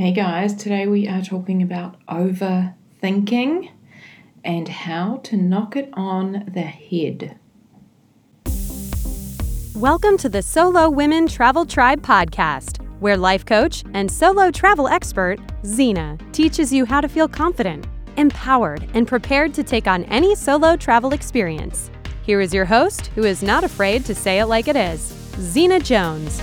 Hey guys, today we are talking about overthinking and how to knock it on the head. Welcome to the Solo Women Travel Tribe podcast, where life coach and solo travel expert Zena teaches you how to feel confident, empowered, and prepared to take on any solo travel experience. Here is your host, who is not afraid to say it like it is, Zena Jones.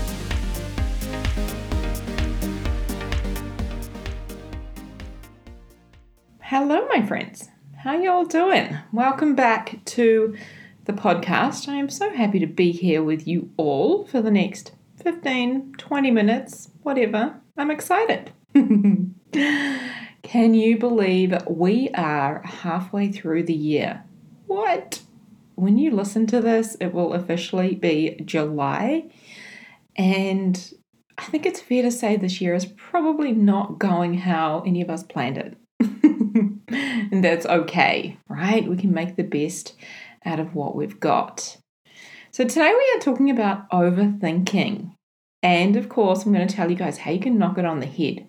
Hello, my friends. How y'all doing? Welcome back to the podcast. I am so happy to be here with you all for the next 15, 20 minutes, whatever. I'm excited. Can you believe we are halfway through the year? What? When you listen to this, it will officially be July. And I think it's fair to say this year is probably not going how any of us planned it. and that's okay, right? We can make the best out of what we've got. So, today we are talking about overthinking. And of course, I'm going to tell you guys how you can knock it on the head.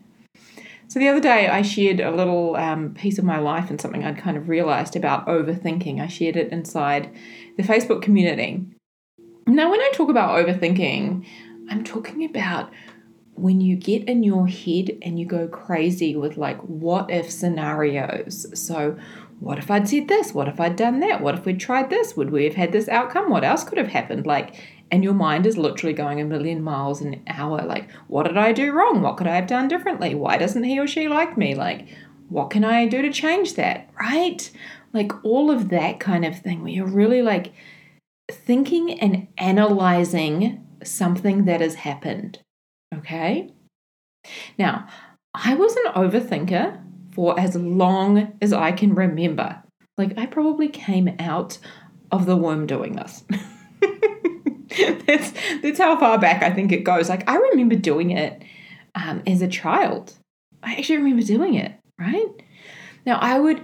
So, the other day I shared a little um, piece of my life and something I'd kind of realized about overthinking. I shared it inside the Facebook community. Now, when I talk about overthinking, I'm talking about when you get in your head and you go crazy with like what if scenarios. So, what if I'd said this? What if I'd done that? What if we'd tried this? Would we have had this outcome? What else could have happened? Like, and your mind is literally going a million miles an hour. Like, what did I do wrong? What could I have done differently? Why doesn't he or she like me? Like, what can I do to change that? Right? Like, all of that kind of thing where you're really like thinking and analyzing something that has happened. Okay? Now, I was an overthinker for as long as I can remember. Like, I probably came out of the womb doing this. that's, that's how far back I think it goes. Like, I remember doing it um, as a child. I actually remember doing it, right? Now, I would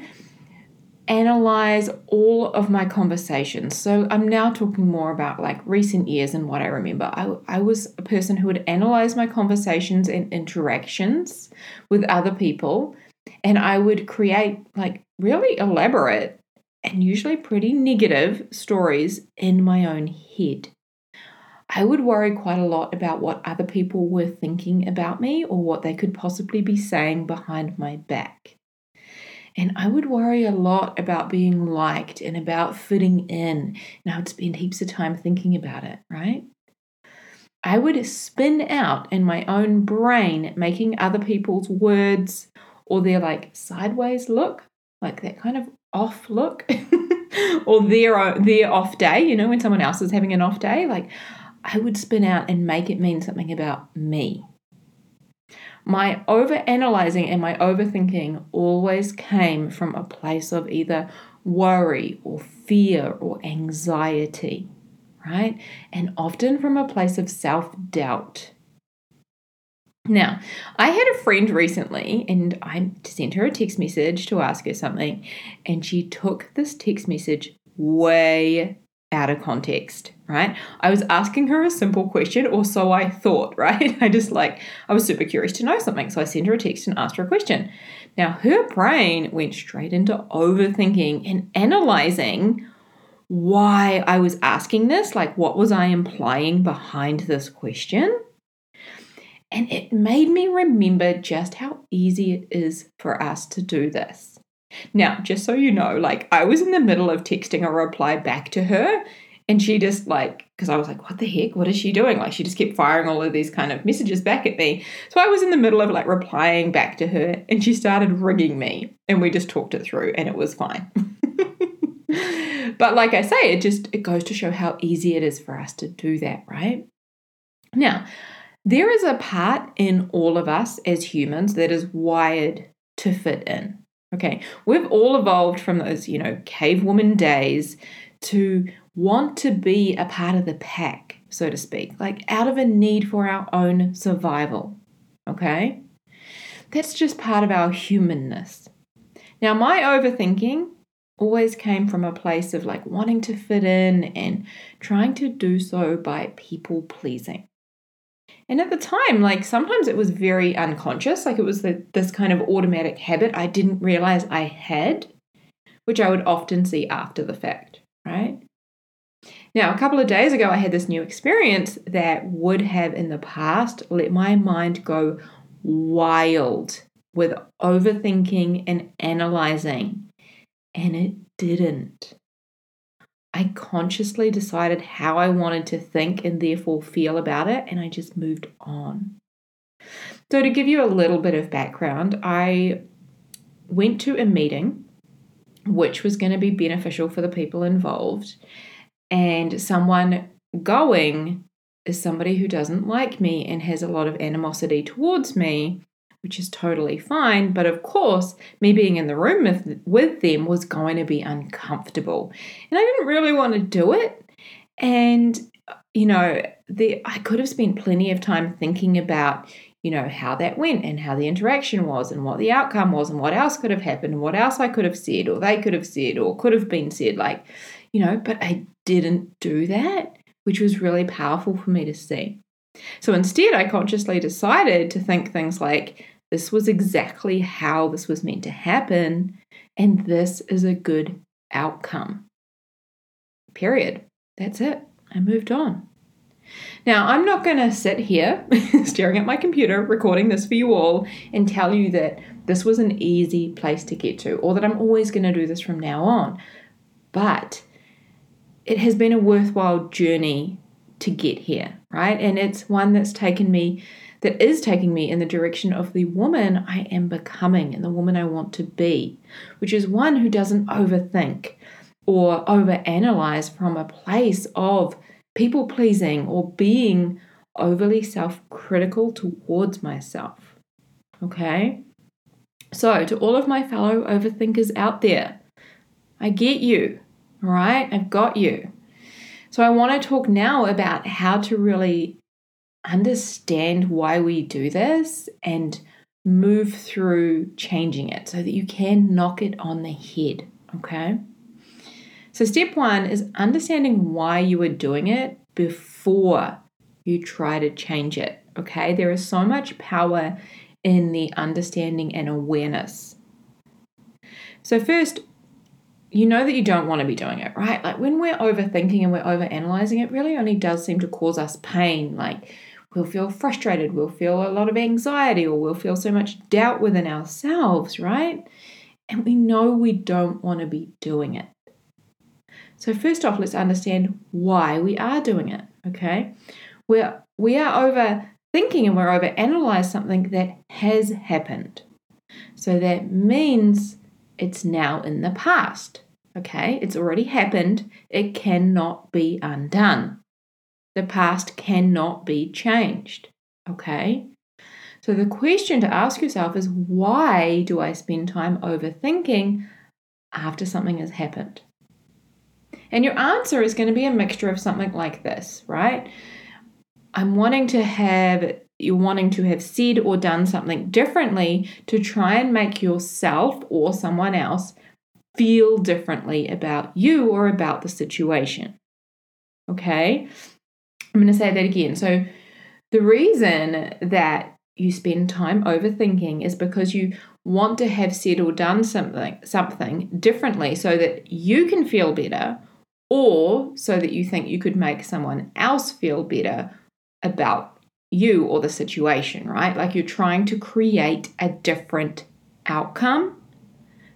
analyze all of my conversations. So I'm now talking more about like recent years and what I remember. I, I was a person who would analyze my conversations and interactions with other people, and I would create like really elaborate and usually pretty negative stories in my own head. I would worry quite a lot about what other people were thinking about me or what they could possibly be saying behind my back. And I would worry a lot about being liked and about fitting in. And I would spend heaps of time thinking about it, right? I would spin out in my own brain, making other people's words or their like sideways look, like that kind of off look, or their their off day. You know, when someone else is having an off day, like I would spin out and make it mean something about me. My over analyzing and my overthinking always came from a place of either worry or fear or anxiety, right? And often from a place of self doubt. Now, I had a friend recently and I sent her a text message to ask her something, and she took this text message way out of context, right? I was asking her a simple question, or so I thought, right? I just like, I was super curious to know something. So I sent her a text and asked her a question. Now, her brain went straight into overthinking and analyzing why I was asking this. Like, what was I implying behind this question? And it made me remember just how easy it is for us to do this. Now, just so you know, like I was in the middle of texting a reply back to her, and she just like, because I was like, what the heck? What is she doing? Like, she just kept firing all of these kind of messages back at me. So I was in the middle of like replying back to her, and she started rigging me, and we just talked it through, and it was fine. but like I say, it just it goes to show how easy it is for us to do that, right? Now, there is a part in all of us as humans that is wired to fit in. Okay, we've all evolved from those, you know, cave woman days to want to be a part of the pack, so to speak, like out of a need for our own survival. Okay? That's just part of our humanness. Now, my overthinking always came from a place of like wanting to fit in and trying to do so by people pleasing. And at the time, like sometimes it was very unconscious, like it was the, this kind of automatic habit I didn't realize I had, which I would often see after the fact, right? Now, a couple of days ago, I had this new experience that would have in the past let my mind go wild with overthinking and analyzing, and it didn't. I consciously decided how I wanted to think and therefore feel about it, and I just moved on. So, to give you a little bit of background, I went to a meeting which was going to be beneficial for the people involved, and someone going is somebody who doesn't like me and has a lot of animosity towards me, which is totally fine. But of course, me being in the room with, with them was going to be uncomfortable. And I didn't really want to do it. And, uh, you know, the, I could have spent plenty of time thinking about, you know, how that went and how the interaction was and what the outcome was and what else could have happened and what else I could have said or they could have said or could have been said. Like, you know, but I didn't do that, which was really powerful for me to see. So instead, I consciously decided to think things like, this was exactly how this was meant to happen, and this is a good outcome. Period. That's it. I moved on. Now, I'm not going to sit here staring at my computer, recording this for you all, and tell you that this was an easy place to get to, or that I'm always going to do this from now on. But it has been a worthwhile journey to get here, right? And it's one that's taken me that is taking me in the direction of the woman I am becoming and the woman I want to be, which is one who doesn't overthink or overanalyze from a place of people pleasing or being overly self critical towards myself. Okay? So, to all of my fellow overthinkers out there, I get you, right? I've got you. So, I want to talk now about how to really understand why we do this and move through changing it so that you can knock it on the head. Okay. So, step one is understanding why you are doing it before you try to change it. Okay. There is so much power in the understanding and awareness. So, first, you know that you don't want to be doing it, right? Like when we're overthinking and we're overanalyzing, it really only does seem to cause us pain. Like we'll feel frustrated, we'll feel a lot of anxiety, or we'll feel so much doubt within ourselves, right? And we know we don't want to be doing it. So, first off, let's understand why we are doing it, okay? We're, we are overthinking and we're over analyze something that has happened. So, that means it's now in the past, okay? It's already happened, it cannot be undone. The past cannot be changed. Okay? So the question to ask yourself is why do I spend time overthinking after something has happened? And your answer is going to be a mixture of something like this, right? I'm wanting to have you're wanting to have said or done something differently to try and make yourself or someone else feel differently about you or about the situation. Okay? I'm going to say that again. So, the reason that you spend time overthinking is because you want to have said or done something something differently so that you can feel better or so that you think you could make someone else feel better about you or the situation, right? Like you're trying to create a different outcome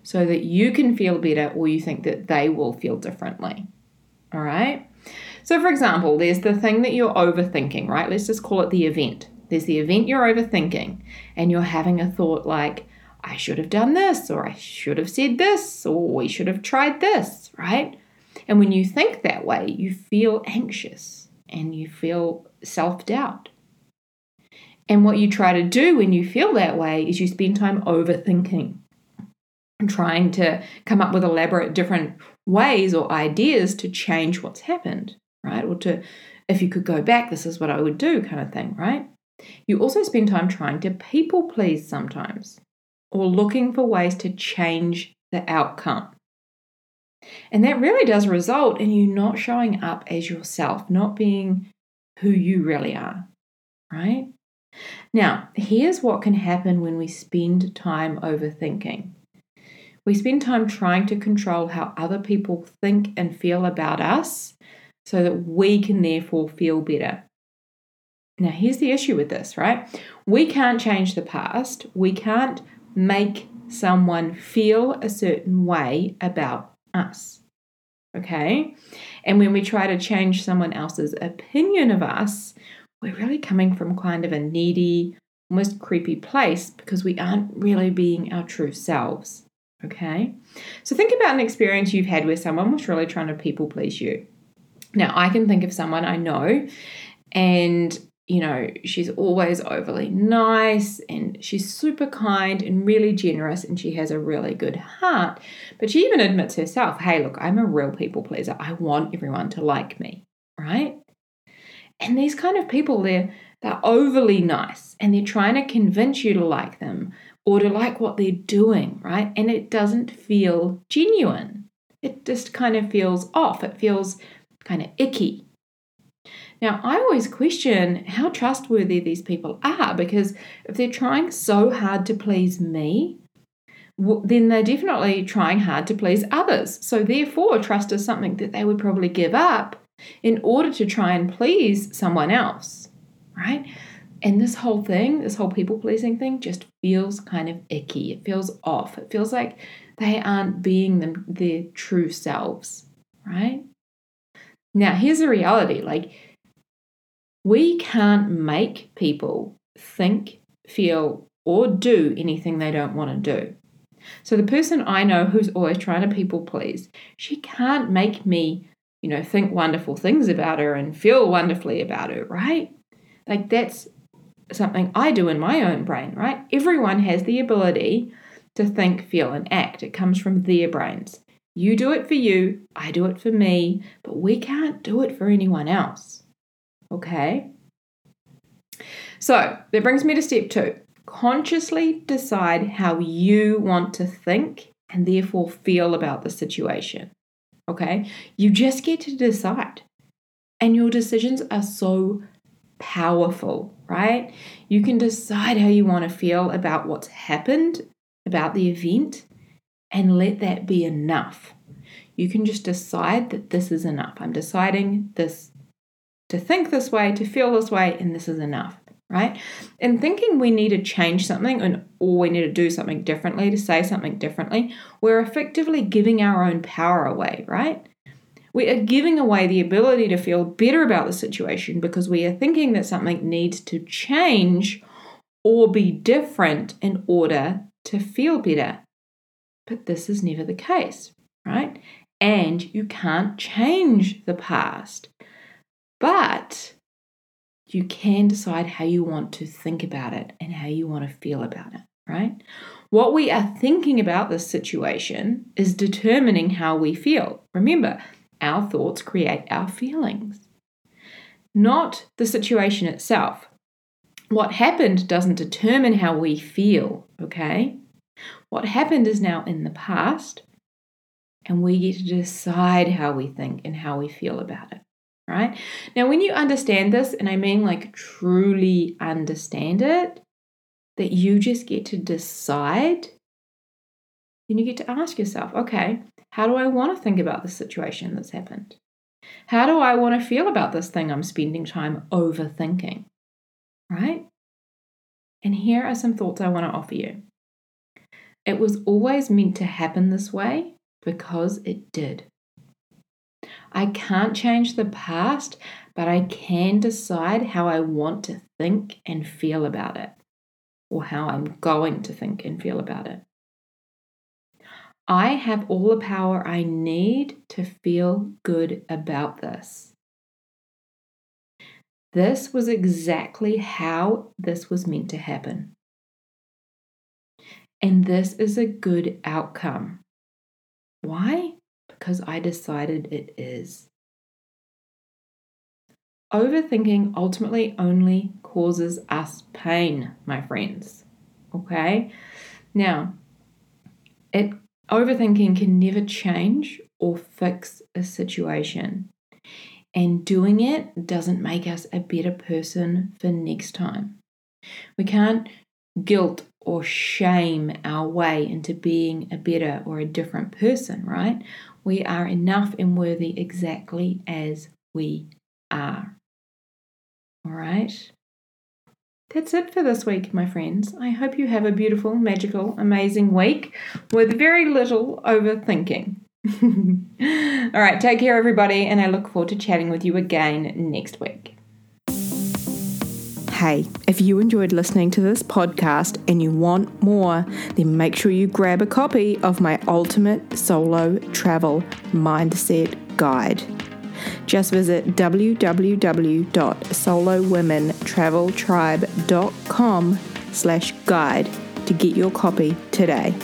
so that you can feel better or you think that they will feel differently. All right? So, for example, there's the thing that you're overthinking, right? Let's just call it the event. There's the event you're overthinking, and you're having a thought like, I should have done this, or I should have said this, or we should have tried this, right? And when you think that way, you feel anxious and you feel self doubt. And what you try to do when you feel that way is you spend time overthinking trying to come up with elaborate different ways or ideas to change what's happened right? Or to, if you could go back, this is what I would do, kind of thing, right? You also spend time trying to people please sometimes or looking for ways to change the outcome. And that really does result in you not showing up as yourself, not being who you really are. right? Now, here's what can happen when we spend time overthinking. We spend time trying to control how other people think and feel about us so that we can therefore feel better. Now, here's the issue with this, right? We can't change the past. We can't make someone feel a certain way about us. Okay? And when we try to change someone else's opinion of us, we're really coming from kind of a needy, almost creepy place because we aren't really being our true selves. Okay? So think about an experience you've had where someone was really trying to people please you. Now, I can think of someone I know and you know, she's always overly nice and she's super kind and really generous and she has a really good heart. But she even admits herself, hey, look, I'm a real people pleaser. I want everyone to like me, right? And these kind of people, they're they're overly nice and they're trying to convince you to like them or to like what they're doing, right? And it doesn't feel genuine. It just kind of feels off. It feels kind of icky. Now, I always question how trustworthy these people are because if they're trying so hard to please me, then they're definitely trying hard to please others. So, therefore, trust is something that they would probably give up in order to try and please someone else, right? And this whole thing, this whole people pleasing thing, just feels kind of icky. It feels off. It feels like they aren't being them, their true selves, right? Now, here's the reality like, we can't make people think, feel, or do anything they don't want to do. So the person I know who's always trying to people please, she can't make me, you know, think wonderful things about her and feel wonderfully about her, right? Like that's something I do in my own brain, right? Everyone has the ability to think, feel, and act. It comes from their brains. You do it for you, I do it for me, but we can't do it for anyone else. Okay? So that brings me to step two consciously decide how you want to think and therefore feel about the situation. Okay? You just get to decide. And your decisions are so powerful, right? You can decide how you want to feel about what's happened, about the event, and let that be enough. You can just decide that this is enough. I'm deciding this to think this way, to feel this way, and this is enough, right? And thinking we need to change something and or we need to do something differently, to say something differently, we're effectively giving our own power away, right? We are giving away the ability to feel better about the situation because we are thinking that something needs to change or be different in order to feel better. But this is never the case, right? And you can't change the past. But you can decide how you want to think about it and how you want to feel about it, right? What we are thinking about this situation is determining how we feel. Remember, our thoughts create our feelings, not the situation itself. What happened doesn't determine how we feel, okay? What happened is now in the past, and we get to decide how we think and how we feel about it right? Now, when you understand this, and I mean like truly understand it, that you just get to decide, then you get to ask yourself, okay, how do I want to think about the situation that's happened? How do I want to feel about this thing I'm spending time overthinking? Right? And here are some thoughts I want to offer you. It was always meant to happen this way because it did. I can't change the past, but I can decide how I want to think and feel about it, or how I'm going to think and feel about it. I have all the power I need to feel good about this. This was exactly how this was meant to happen. And this is a good outcome. Why? because I decided it is. Overthinking ultimately only causes us pain, my friends. Okay? Now, it overthinking can never change or fix a situation. And doing it doesn't make us a better person for next time. We can't guilt or shame our way into being a better or a different person, right? We are enough and worthy exactly as we are. All right? That's it for this week, my friends. I hope you have a beautiful, magical, amazing week with very little overthinking. All right, take care, everybody, and I look forward to chatting with you again next week. Hey, if you enjoyed listening to this podcast and you want more, then make sure you grab a copy of my Ultimate Solo Travel Mindset Guide. Just visit www.solowomentraveltribe.com slash guide to get your copy today.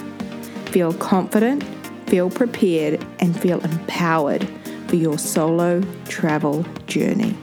Feel confident, feel prepared, and feel empowered for your solo travel journey.